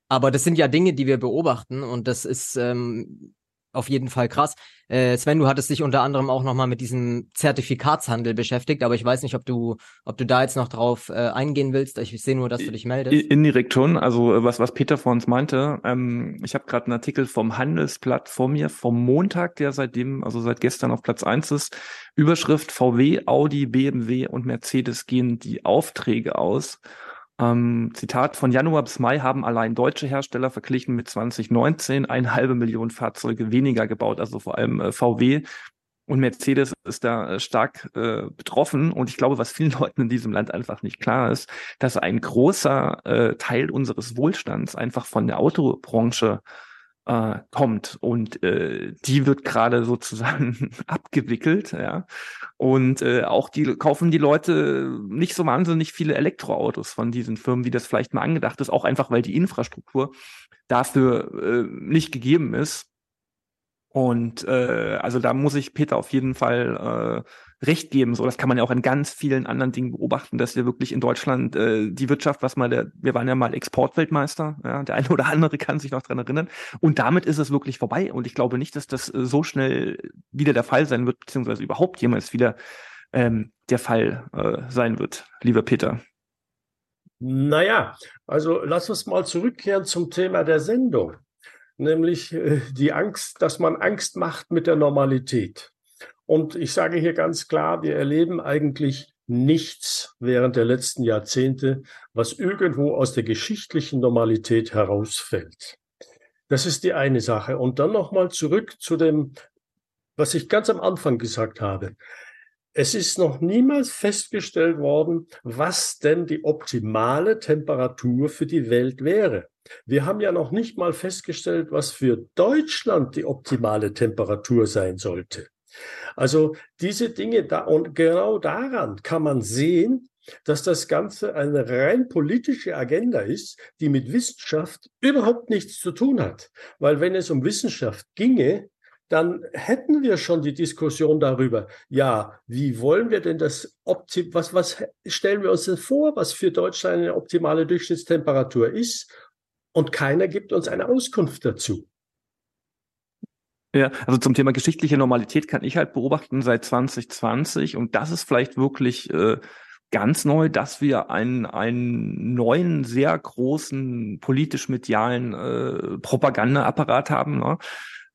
Aber das sind ja Dinge, die wir beobachten und das ist ähm, auf jeden Fall krass. Äh, Sven, du hattest dich unter anderem auch nochmal mit diesem Zertifikatshandel beschäftigt, aber ich weiß nicht, ob du, ob du da jetzt noch drauf äh, eingehen willst. Ich sehe nur, dass du dich meldest. Indirekt schon. Also äh, was, was Peter vor uns meinte, ähm, ich habe gerade einen Artikel vom Handelsblatt vor mir, vom Montag, der seitdem, also seit gestern auf Platz eins ist. Überschrift VW, Audi, BMW und Mercedes gehen die Aufträge aus. Ähm, Zitat, von Januar bis Mai haben allein deutsche Hersteller verglichen mit 2019 eine halbe Million Fahrzeuge weniger gebaut, also vor allem äh, VW. Und Mercedes ist da äh, stark äh, betroffen. Und ich glaube, was vielen (laughs) Leuten in diesem Land einfach nicht klar ist, dass ein großer äh, Teil unseres Wohlstands einfach von der Autobranche äh, kommt und äh, die wird gerade sozusagen (laughs) abgewickelt, ja. Und äh, auch die kaufen die Leute nicht so wahnsinnig viele Elektroautos von diesen Firmen, wie das vielleicht mal angedacht ist, auch einfach weil die Infrastruktur dafür äh, nicht gegeben ist. Und äh, also da muss ich Peter auf jeden Fall äh, recht geben. So, das kann man ja auch in ganz vielen anderen Dingen beobachten, dass wir wirklich in Deutschland äh, die Wirtschaft, was mal der, wir waren ja mal Exportweltmeister, ja, der eine oder andere kann sich noch dran erinnern. Und damit ist es wirklich vorbei. Und ich glaube nicht, dass das äh, so schnell wieder der Fall sein wird, beziehungsweise überhaupt jemals wieder ähm, der Fall äh, sein wird, lieber Peter. Naja, also lass uns mal zurückkehren zum Thema der Sendung, nämlich äh, die Angst, dass man Angst macht mit der Normalität. Und ich sage hier ganz klar, wir erleben eigentlich nichts während der letzten Jahrzehnte, was irgendwo aus der geschichtlichen Normalität herausfällt. Das ist die eine Sache. Und dann nochmal zurück zu dem, was ich ganz am Anfang gesagt habe. Es ist noch niemals festgestellt worden, was denn die optimale Temperatur für die Welt wäre. Wir haben ja noch nicht mal festgestellt, was für Deutschland die optimale Temperatur sein sollte. Also diese Dinge da und genau daran kann man sehen, dass das Ganze eine rein politische Agenda ist, die mit Wissenschaft überhaupt nichts zu tun hat. Weil wenn es um Wissenschaft ginge, dann hätten wir schon die Diskussion darüber, ja, wie wollen wir denn das Optim was, was stellen wir uns denn vor, was für Deutschland eine optimale Durchschnittstemperatur ist? Und keiner gibt uns eine Auskunft dazu. Ja, also zum Thema geschichtliche Normalität kann ich halt beobachten seit 2020 und das ist vielleicht wirklich äh, ganz neu, dass wir einen, einen neuen, sehr großen politisch-medialen äh, Propagandaapparat haben. Ne?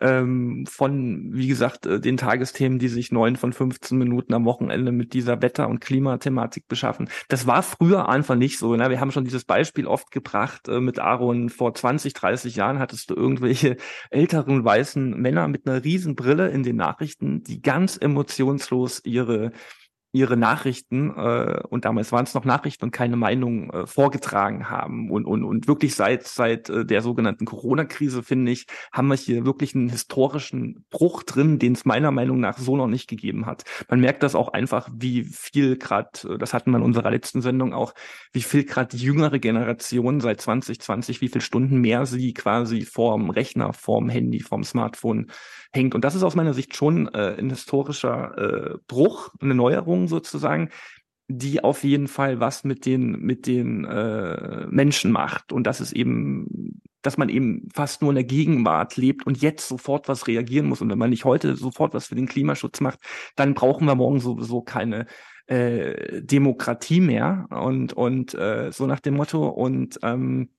Ähm, von, wie gesagt, äh, den Tagesthemen, die sich neun von 15 Minuten am Wochenende mit dieser Wetter- und Klimathematik beschaffen. Das war früher einfach nicht so. Ne? Wir haben schon dieses Beispiel oft gebracht äh, mit Aaron. Vor 20, 30 Jahren hattest du irgendwelche (laughs) älteren weißen Männer mit einer riesen Brille in den Nachrichten, die ganz emotionslos ihre ihre Nachrichten, äh, und damals waren es noch Nachrichten und keine Meinung äh, vorgetragen haben. Und, und, und wirklich seit, seit äh, der sogenannten Corona-Krise, finde ich, haben wir hier wirklich einen historischen Bruch drin, den es meiner Meinung nach so noch nicht gegeben hat. Man merkt das auch einfach, wie viel gerade, äh, das hatten wir in unserer letzten Sendung auch, wie viel gerade die jüngere Generation seit 2020, wie viel Stunden mehr sie quasi vorm Rechner, vorm Handy, vorm Smartphone hängt. Und das ist aus meiner Sicht schon äh, ein historischer äh, Bruch, eine Neuerung sozusagen, die auf jeden Fall was mit den, mit den äh, Menschen macht. Und das ist eben, dass man eben fast nur in der Gegenwart lebt und jetzt sofort was reagieren muss. Und wenn man nicht heute sofort was für den Klimaschutz macht, dann brauchen wir morgen sowieso keine äh, Demokratie mehr. Und, und äh, so nach dem Motto. Und ähm,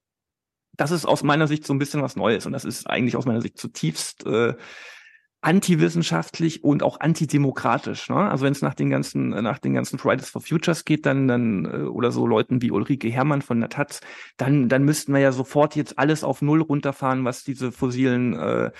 das ist aus meiner Sicht so ein bisschen was Neues. Und das ist eigentlich aus meiner Sicht zutiefst äh, antiwissenschaftlich und auch antidemokratisch. Ne? Also wenn es nach den ganzen nach den ganzen Fridays for Futures geht, dann dann äh, oder so Leuten wie Ulrike Herrmann von der Taz, dann dann müssten wir ja sofort jetzt alles auf Null runterfahren, was diese fossilen äh,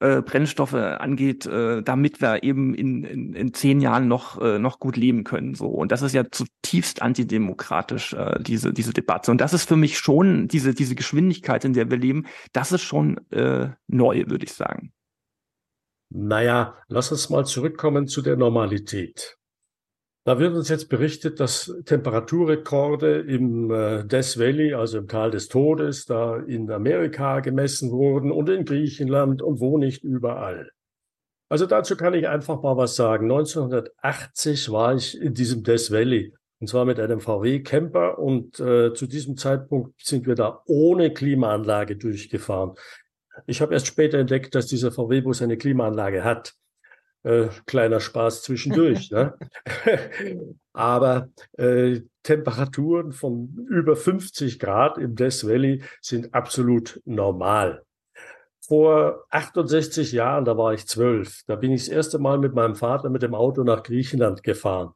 äh, Brennstoffe angeht, äh, damit wir eben in, in, in zehn Jahren noch äh, noch gut leben können. So und das ist ja zutiefst antidemokratisch äh, diese diese Debatte. Und das ist für mich schon diese diese Geschwindigkeit, in der wir leben, das ist schon äh, neu, würde ich sagen. Naja, lass uns mal zurückkommen zu der Normalität. Da wird uns jetzt berichtet, dass Temperaturrekorde im äh, Death Valley, also im Tal des Todes, da in Amerika gemessen wurden und in Griechenland und wo nicht überall. Also dazu kann ich einfach mal was sagen. 1980 war ich in diesem Death Valley und zwar mit einem VW Camper und äh, zu diesem Zeitpunkt sind wir da ohne Klimaanlage durchgefahren. Ich habe erst später entdeckt, dass dieser VW-Bus eine Klimaanlage hat. Äh, kleiner Spaß zwischendurch. ne? (laughs) Aber äh, Temperaturen von über 50 Grad im Death Valley sind absolut normal. Vor 68 Jahren, da war ich zwölf, da bin ich das erste Mal mit meinem Vater mit dem Auto nach Griechenland gefahren.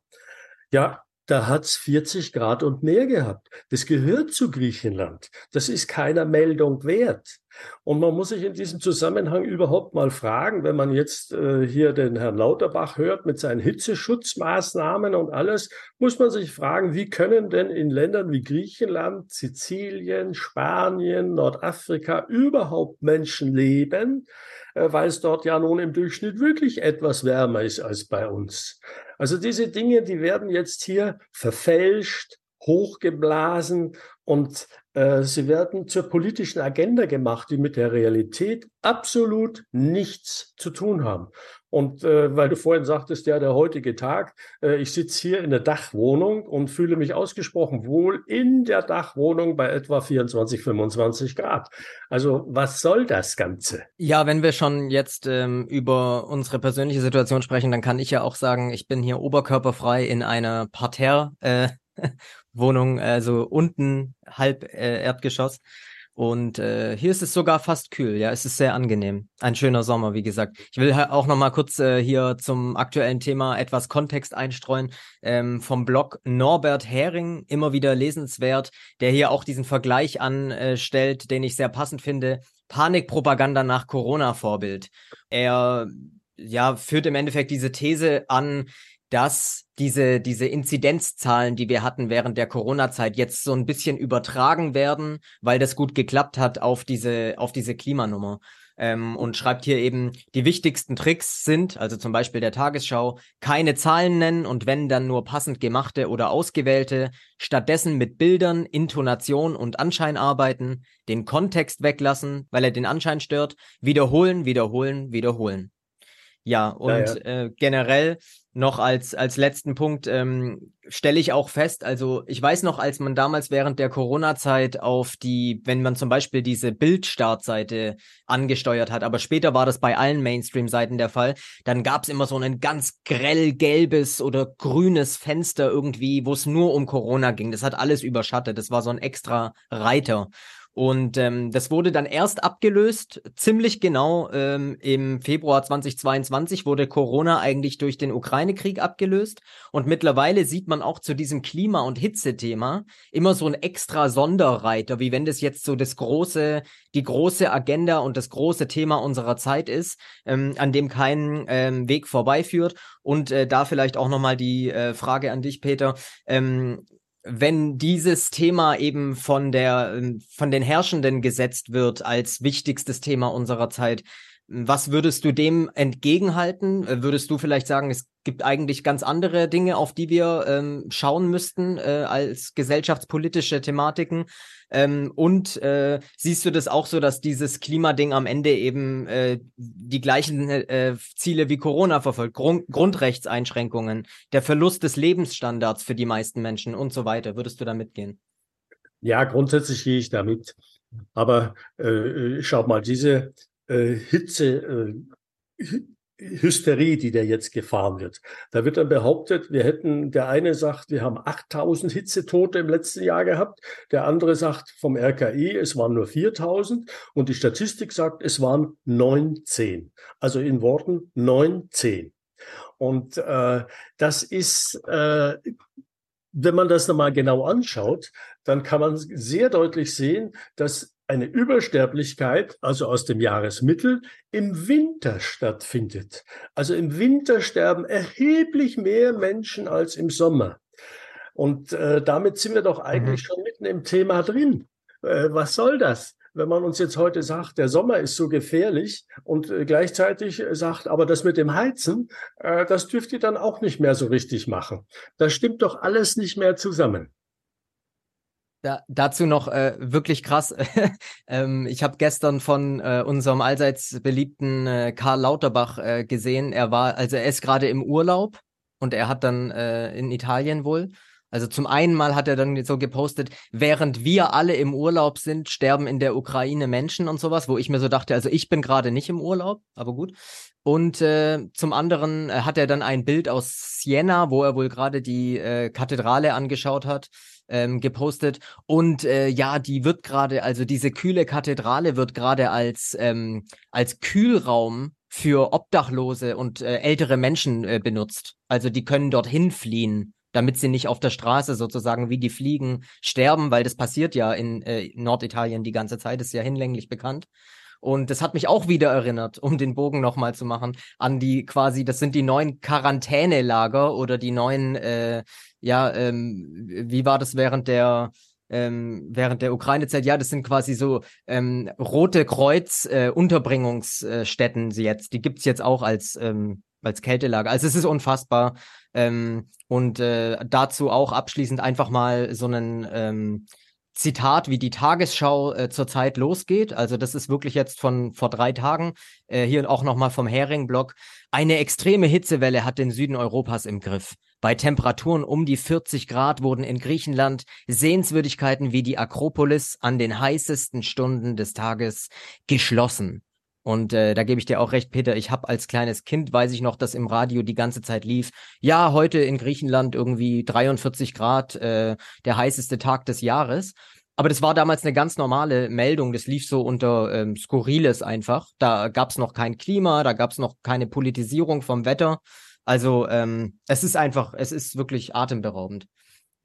Ja, da hat's 40 Grad und mehr gehabt. Das gehört zu Griechenland. Das ist keiner Meldung wert. Und man muss sich in diesem Zusammenhang überhaupt mal fragen, wenn man jetzt äh, hier den Herrn Lauterbach hört mit seinen Hitzeschutzmaßnahmen und alles, muss man sich fragen, wie können denn in Ländern wie Griechenland, Sizilien, Spanien, Nordafrika überhaupt Menschen leben, äh, weil es dort ja nun im Durchschnitt wirklich etwas wärmer ist als bei uns. Also diese Dinge, die werden jetzt hier verfälscht, hochgeblasen und äh, sie werden zur politischen Agenda gemacht, die mit der Realität absolut nichts zu tun haben. Und äh, weil du vorhin sagtest, ja, der heutige Tag, äh, ich sitze hier in der Dachwohnung und fühle mich ausgesprochen wohl in der Dachwohnung bei etwa 24, 25 Grad. Also was soll das Ganze? Ja, wenn wir schon jetzt ähm, über unsere persönliche Situation sprechen, dann kann ich ja auch sagen, ich bin hier oberkörperfrei in einer Parterre. Äh, (laughs) Wohnung, also unten halb äh, Erdgeschoss. Und äh, hier ist es sogar fast kühl, ja, es ist sehr angenehm. Ein schöner Sommer, wie gesagt. Ich will auch noch mal kurz äh, hier zum aktuellen Thema etwas Kontext einstreuen. Ähm, vom Blog Norbert Hering, immer wieder lesenswert, der hier auch diesen Vergleich anstellt, den ich sehr passend finde. Panikpropaganda nach Corona-Vorbild. Er ja, führt im Endeffekt diese These an, dass diese, diese Inzidenzzahlen, die wir hatten während der Corona-Zeit, jetzt so ein bisschen übertragen werden, weil das gut geklappt hat auf diese, auf diese Klimanummer. Ähm, und schreibt hier eben, die wichtigsten Tricks sind, also zum Beispiel der Tagesschau, keine Zahlen nennen und wenn dann nur passend gemachte oder ausgewählte, stattdessen mit Bildern, Intonation und Anschein arbeiten, den Kontext weglassen, weil er den Anschein stört, wiederholen, wiederholen, wiederholen. Ja, und ja, ja. Äh, generell noch als, als letzten Punkt ähm, stelle ich auch fest, also ich weiß noch, als man damals während der Corona-Zeit auf die, wenn man zum Beispiel diese Bildstartseite angesteuert hat, aber später war das bei allen Mainstream-Seiten der Fall, dann gab es immer so ein ganz grell gelbes oder grünes Fenster irgendwie, wo es nur um Corona ging. Das hat alles überschattet. Das war so ein extra Reiter. Und ähm, das wurde dann erst abgelöst, ziemlich genau ähm, im Februar 2022 wurde Corona eigentlich durch den Ukraine-Krieg abgelöst. Und mittlerweile sieht man auch zu diesem Klima- und Hitzethema immer so ein extra Sonderreiter, wie wenn das jetzt so das große, die große Agenda und das große Thema unserer Zeit ist, ähm, an dem kein ähm, Weg vorbeiführt. Und äh, da vielleicht auch nochmal die äh, Frage an dich, Peter. Ähm, wenn dieses Thema eben von der, ähm, von den Herrschenden gesetzt wird als wichtigstes Thema unserer Zeit, was würdest du dem entgegenhalten? Äh, würdest du vielleicht sagen, es gibt eigentlich ganz andere Dinge, auf die wir ähm, schauen müssten äh, als gesellschaftspolitische Thematiken? Ähm, und äh, siehst du das auch so, dass dieses Klimading am Ende eben äh, die gleichen äh, Ziele wie Corona verfolgt? Grund Grundrechtseinschränkungen, der Verlust des Lebensstandards für die meisten Menschen und so weiter. Würdest du da mitgehen? Ja, grundsätzlich gehe ich damit. Aber äh, äh schau mal, diese äh, Hitze, äh, Hysterie, die da jetzt gefahren wird. Da wird dann behauptet, wir hätten, der eine sagt, wir haben 8000 Hitzetote im letzten Jahr gehabt, der andere sagt vom RKI, es waren nur 4000 und die Statistik sagt, es waren 19. Also in Worten 19. Und äh, das ist, äh, wenn man das nochmal genau anschaut, dann kann man sehr deutlich sehen, dass eine Übersterblichkeit, also aus dem Jahresmittel, im Winter stattfindet. Also im Winter sterben erheblich mehr Menschen als im Sommer. Und äh, damit sind wir doch eigentlich mhm. schon mitten im Thema drin. Äh, was soll das? Wenn man uns jetzt heute sagt, der Sommer ist so gefährlich und äh, gleichzeitig sagt, aber das mit dem Heizen, äh, das dürft ihr dann auch nicht mehr so richtig machen. Das stimmt doch alles nicht mehr zusammen. Da, dazu noch äh, wirklich krass. (laughs) ähm, ich habe gestern von äh, unserem allseits beliebten äh, Karl Lauterbach äh, gesehen. Er war, also er ist gerade im Urlaub und er hat dann äh, in Italien wohl Also zum einen mal hat er dann so gepostet, während wir alle im Urlaub sind, sterben in der Ukraine Menschen und sowas, wo ich mir so dachte, also ich bin gerade nicht im Urlaub, aber gut. Und äh, zum anderen äh, hat er dann ein Bild aus Siena, wo er wohl gerade die äh, Kathedrale angeschaut hat, ähm, gepostet. Und äh, ja, die wird gerade, also diese kühle Kathedrale wird gerade als, ähm, als Kühlraum für Obdachlose und äh, ältere Menschen äh, benutzt. Also die können dorthin fliehen damit sie nicht auf der Straße sozusagen wie die Fliegen sterben, weil das passiert ja in äh, Norditalien die ganze Zeit, ist ja hinlänglich bekannt. Und das hat mich auch wieder erinnert, um den Bogen nochmal zu machen, an die quasi, das sind die neuen Quarantänelager oder die neuen, äh, ja, ähm, wie war das während der ähm, während der Ukraine-Zeit, ja, das sind quasi so ähm, Rote Kreuz äh, sie jetzt. Die gibt's jetzt auch als ähm, als Kältelager. Also es ist unfassbar. Ähm, und äh, dazu auch abschließend einfach mal so einen ähm, Zitat, wie die Tagesschau äh, zurzeit losgeht. Also das ist wirklich jetzt von vor drei Tagen. Äh, hier auch nochmal vom Hering-Blog. Eine extreme Hitzewelle hat den Süden Europas im Griff. Bei Temperaturen um die 40 Grad wurden in Griechenland Sehenswürdigkeiten wie die Akropolis an den heißesten Stunden des Tages geschlossen. Und äh, da gebe ich dir auch recht, Peter. Ich habe als kleines Kind, weiß ich noch, dass im Radio die ganze Zeit lief. Ja, heute in Griechenland irgendwie 43 Grad, äh, der heißeste Tag des Jahres. Aber das war damals eine ganz normale Meldung. Das lief so unter ähm, Skurriles einfach. Da gab es noch kein Klima, da gab es noch keine Politisierung vom Wetter. Also ähm, es ist einfach, es ist wirklich atemberaubend.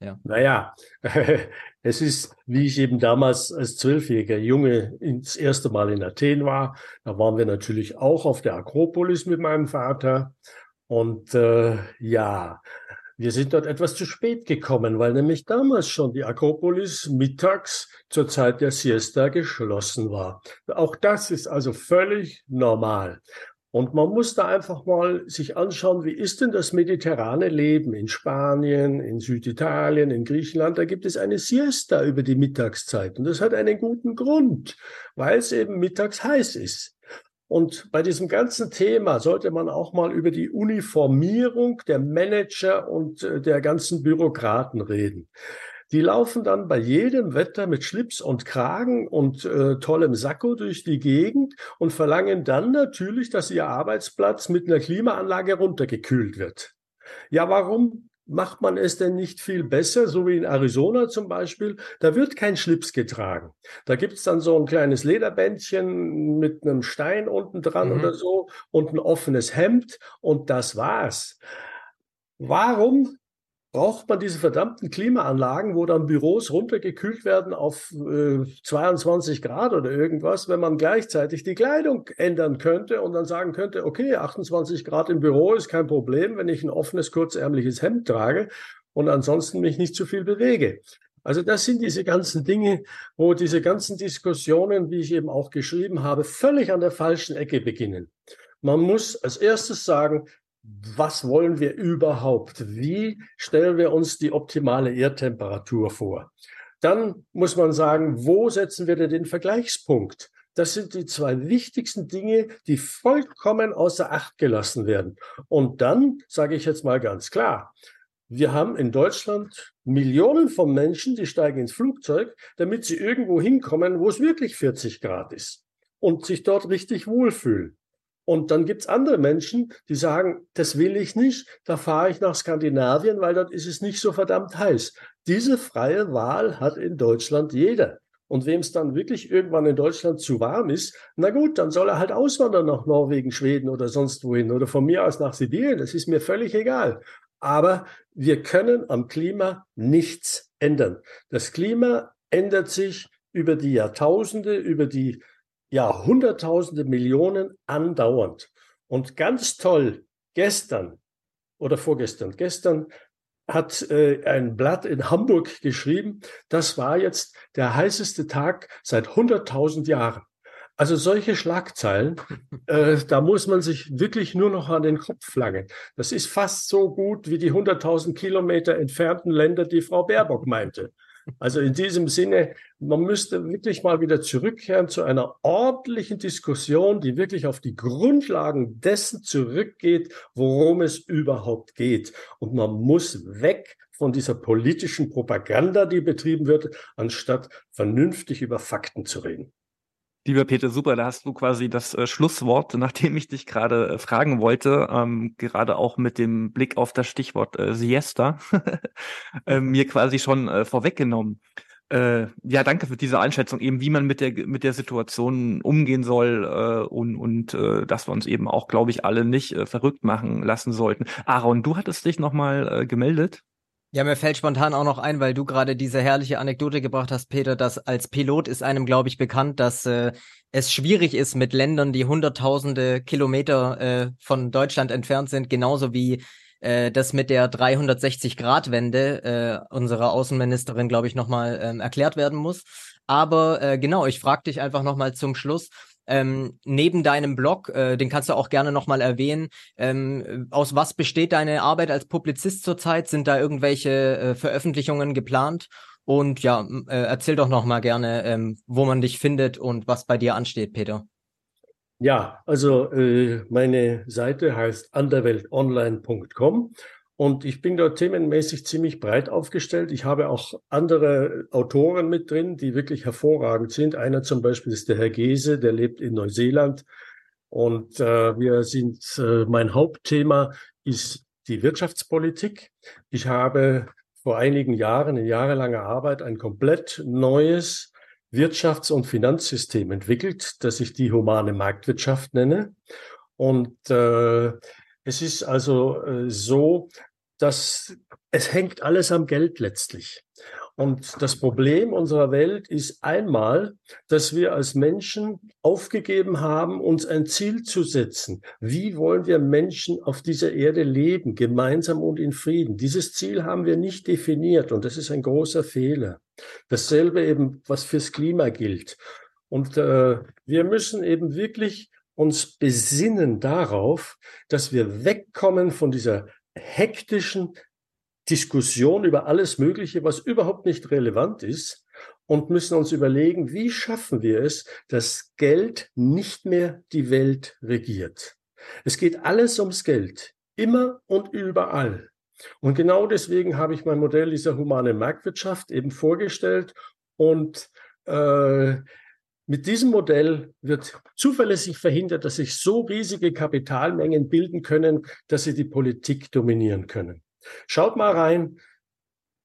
Ja. Naja, (laughs) es ist, wie ich eben damals als zwölfjähriger Junge ins erste Mal in Athen war. Da waren wir natürlich auch auf der Akropolis mit meinem Vater. Und äh, ja, wir sind dort etwas zu spät gekommen, weil nämlich damals schon die Akropolis mittags zur Zeit der Siesta geschlossen war. Auch das ist also völlig normal. Und man muss da einfach mal sich anschauen, wie ist denn das mediterrane Leben in Spanien, in Süditalien, in Griechenland. Da gibt es eine Siesta über die Mittagszeit. Und das hat einen guten Grund, weil es eben mittags heiß ist. Und bei diesem ganzen Thema sollte man auch mal über die Uniformierung der Manager und äh, der ganzen Bürokraten reden. Die laufen dann bei jedem Wetter mit Schlips und Kragen und äh, tollem Sakko durch die Gegend und verlangen dann natürlich, dass ihr Arbeitsplatz mit einer Klimaanlage runtergekühlt wird. Ja, warum macht man es denn nicht viel besser, so wie in Arizona zum Beispiel? Da wird kein Schlips getragen. Da gibt's dann so ein kleines Lederbändchen mit einem Stein unten dran mhm. oder so und ein offenes Hemd und das war's. Warum braucht man diese verdammten Klimaanlagen, wo dann Büros runtergekühlt werden auf äh, 22 Grad oder irgendwas, wenn man gleichzeitig die Kleidung ändern könnte und dann sagen könnte, okay, 28 Grad im Büro ist kein Problem, wenn ich ein offenes, kurzärmliches Hemd trage und ansonsten mich nicht zu viel bewege. Also das sind diese ganzen Dinge, wo diese ganzen Diskussionen, wie ich eben auch geschrieben habe, völlig an der falschen Ecke beginnen. Man muss als erstes sagen, was wollen wir überhaupt? Wie stellen wir uns die optimale Erdtemperatur vor? Dann muss man sagen, wo setzen wir denn den Vergleichspunkt? Das sind die zwei wichtigsten Dinge, die vollkommen außer Acht gelassen werden. Und dann sage ich jetzt mal ganz klar, wir haben in Deutschland Millionen von Menschen, die steigen ins Flugzeug, damit sie irgendwo hinkommen, wo es wirklich 40 Grad ist und sich dort richtig wohlfühlen. Und dann gibt's andere Menschen, die sagen, das will ich nicht, da fahre ich nach Skandinavien, weil dort ist es nicht so verdammt heiß. Diese freie Wahl hat in Deutschland jeder. Und wem es dann wirklich irgendwann in Deutschland zu warm ist, na gut, dann soll er halt auswandern nach Norwegen, Schweden oder sonst wohin oder von mir aus nach Sibirien. Das ist mir völlig egal. Aber wir können am Klima nichts ändern. Das Klima ändert sich über die Jahrtausende, über die ja, Hunderttausende, Millionen andauernd. Und ganz toll, gestern oder vorgestern, gestern hat äh, ein Blatt in Hamburg geschrieben, das war jetzt der heißeste Tag seit 100.000 Jahren. Also solche Schlagzeilen, (laughs) äh, da muss man sich wirklich nur noch an den Kopf langen. Das ist fast so gut wie die 100.000 Kilometer entfernten Länder, die Frau Baerbock meinte. Also in diesem Sinne, man müsste wirklich mal wieder zurückkehren zu einer ordentlichen Diskussion, die wirklich auf die Grundlagen dessen zurückgeht, worum es überhaupt geht. Und man muss weg von dieser politischen Propaganda, die betrieben wird, anstatt vernünftig über Fakten zu reden. Lieber Peter, super, da hast du quasi das äh, Schlusswort, (laughs) nachdem ich dich gerade äh, fragen wollte, ähm, gerade auch mit dem Blick auf das Stichwort äh, Siesta, (laughs) äh, mir quasi schon äh, vorweggenommen. Äh, ja, danke für diese Einschätzung, eben wie man mit der mit der Situation umgehen soll äh, und und dass wir uns eben auch, glaube ich, alle nicht verrückt machen lassen sollten. Aaron, du hattest dich nochmal gemeldet. Ja, mir fällt spontan auch noch ein, weil du gerade diese herrliche Anekdote gebracht hast, Peter, dass als Pilot ist einem, glaube ich, bekannt, dass äh, es schwierig ist mit Ländern, die hunderttausende Kilometer äh, von Deutschland entfernt sind, genauso wie äh, das mit der 360-Grad-Wende äh, unserer Außenministerin, glaube ich, nochmal ähm, erklärt werden muss. Aber äh, genau, ich frage dich einfach nochmal zum Schluss, ähm, neben deinem Blog, äh, den kannst du auch gerne nochmal erwähnen, ähm, aus was besteht deine Arbeit als Publizist zurzeit? Sind da irgendwelche äh, Veröffentlichungen geplant? Und ja, äh, erzähl doch nochmal gerne, ähm, wo man dich findet und was bei dir ansteht, Peter. Ja, also äh, meine Seite heißt anderweltonline.com und ich bin dort themenmäßig ziemlich breit aufgestellt. Ich habe auch andere Autoren mit drin, die wirklich hervorragend sind. Einer zum Beispiel ist der Herr Gese, der lebt in Neuseeland. Und äh, wir sind, äh, mein Hauptthema ist die Wirtschaftspolitik. Ich habe vor einigen Jahren in jahrelanger Arbeit ein komplett neues Wirtschafts- und Finanzsystem entwickelt, das ich die humane Marktwirtschaft nenne. Und äh, es ist also äh, so, dass es hängt alles am Geld letztlich. Und das Problem unserer Welt ist einmal, dass wir als Menschen aufgegeben haben, uns ein Ziel zu setzen. Wie wollen wir Menschen auf dieser Erde leben, gemeinsam und in Frieden? Dieses Ziel haben wir nicht definiert und das ist ein großer Fehler. Dasselbe eben, was fürs Klima gilt. Und äh, wir müssen eben wirklich uns besinnen darauf, dass wir wegkommen von dieser hektischen Diskussion über alles Mögliche, was überhaupt nicht relevant ist und müssen uns überlegen, wie schaffen wir es, dass Geld nicht mehr die Welt regiert. Es geht alles ums Geld, immer und überall. Und genau deswegen habe ich mein Modell dieser humanen Marktwirtschaft eben vorgestellt und äh, mit diesem Modell wird zuverlässig verhindert, dass sich so riesige Kapitalmengen bilden können, dass sie die Politik dominieren können. Schaut mal rein,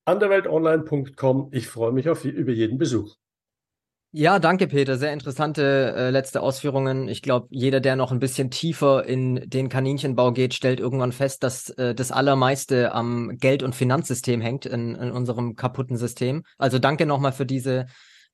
anderweltonline.com. Ich freue mich auf, über jeden Besuch. Ja, danke, Peter. Sehr interessante äh, letzte Ausführungen. Ich glaube, jeder, der noch ein bisschen tiefer in den Kaninchenbau geht, stellt irgendwann fest, dass äh, das Allermeiste am Geld- und Finanzsystem hängt in, in unserem kaputten System. Also danke nochmal für diese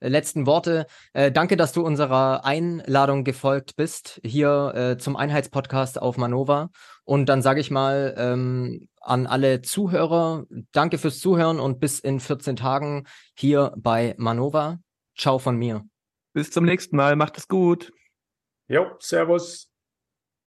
letzten Worte. Äh, danke, dass du unserer Einladung gefolgt bist, hier äh, zum Einheitspodcast auf Manova. Und dann sage ich mal ähm, an alle Zuhörer, danke fürs Zuhören und bis in 14 Tagen hier bei Manova. Ciao von mir. Bis zum nächsten Mal. Macht es gut. Jo, Servus.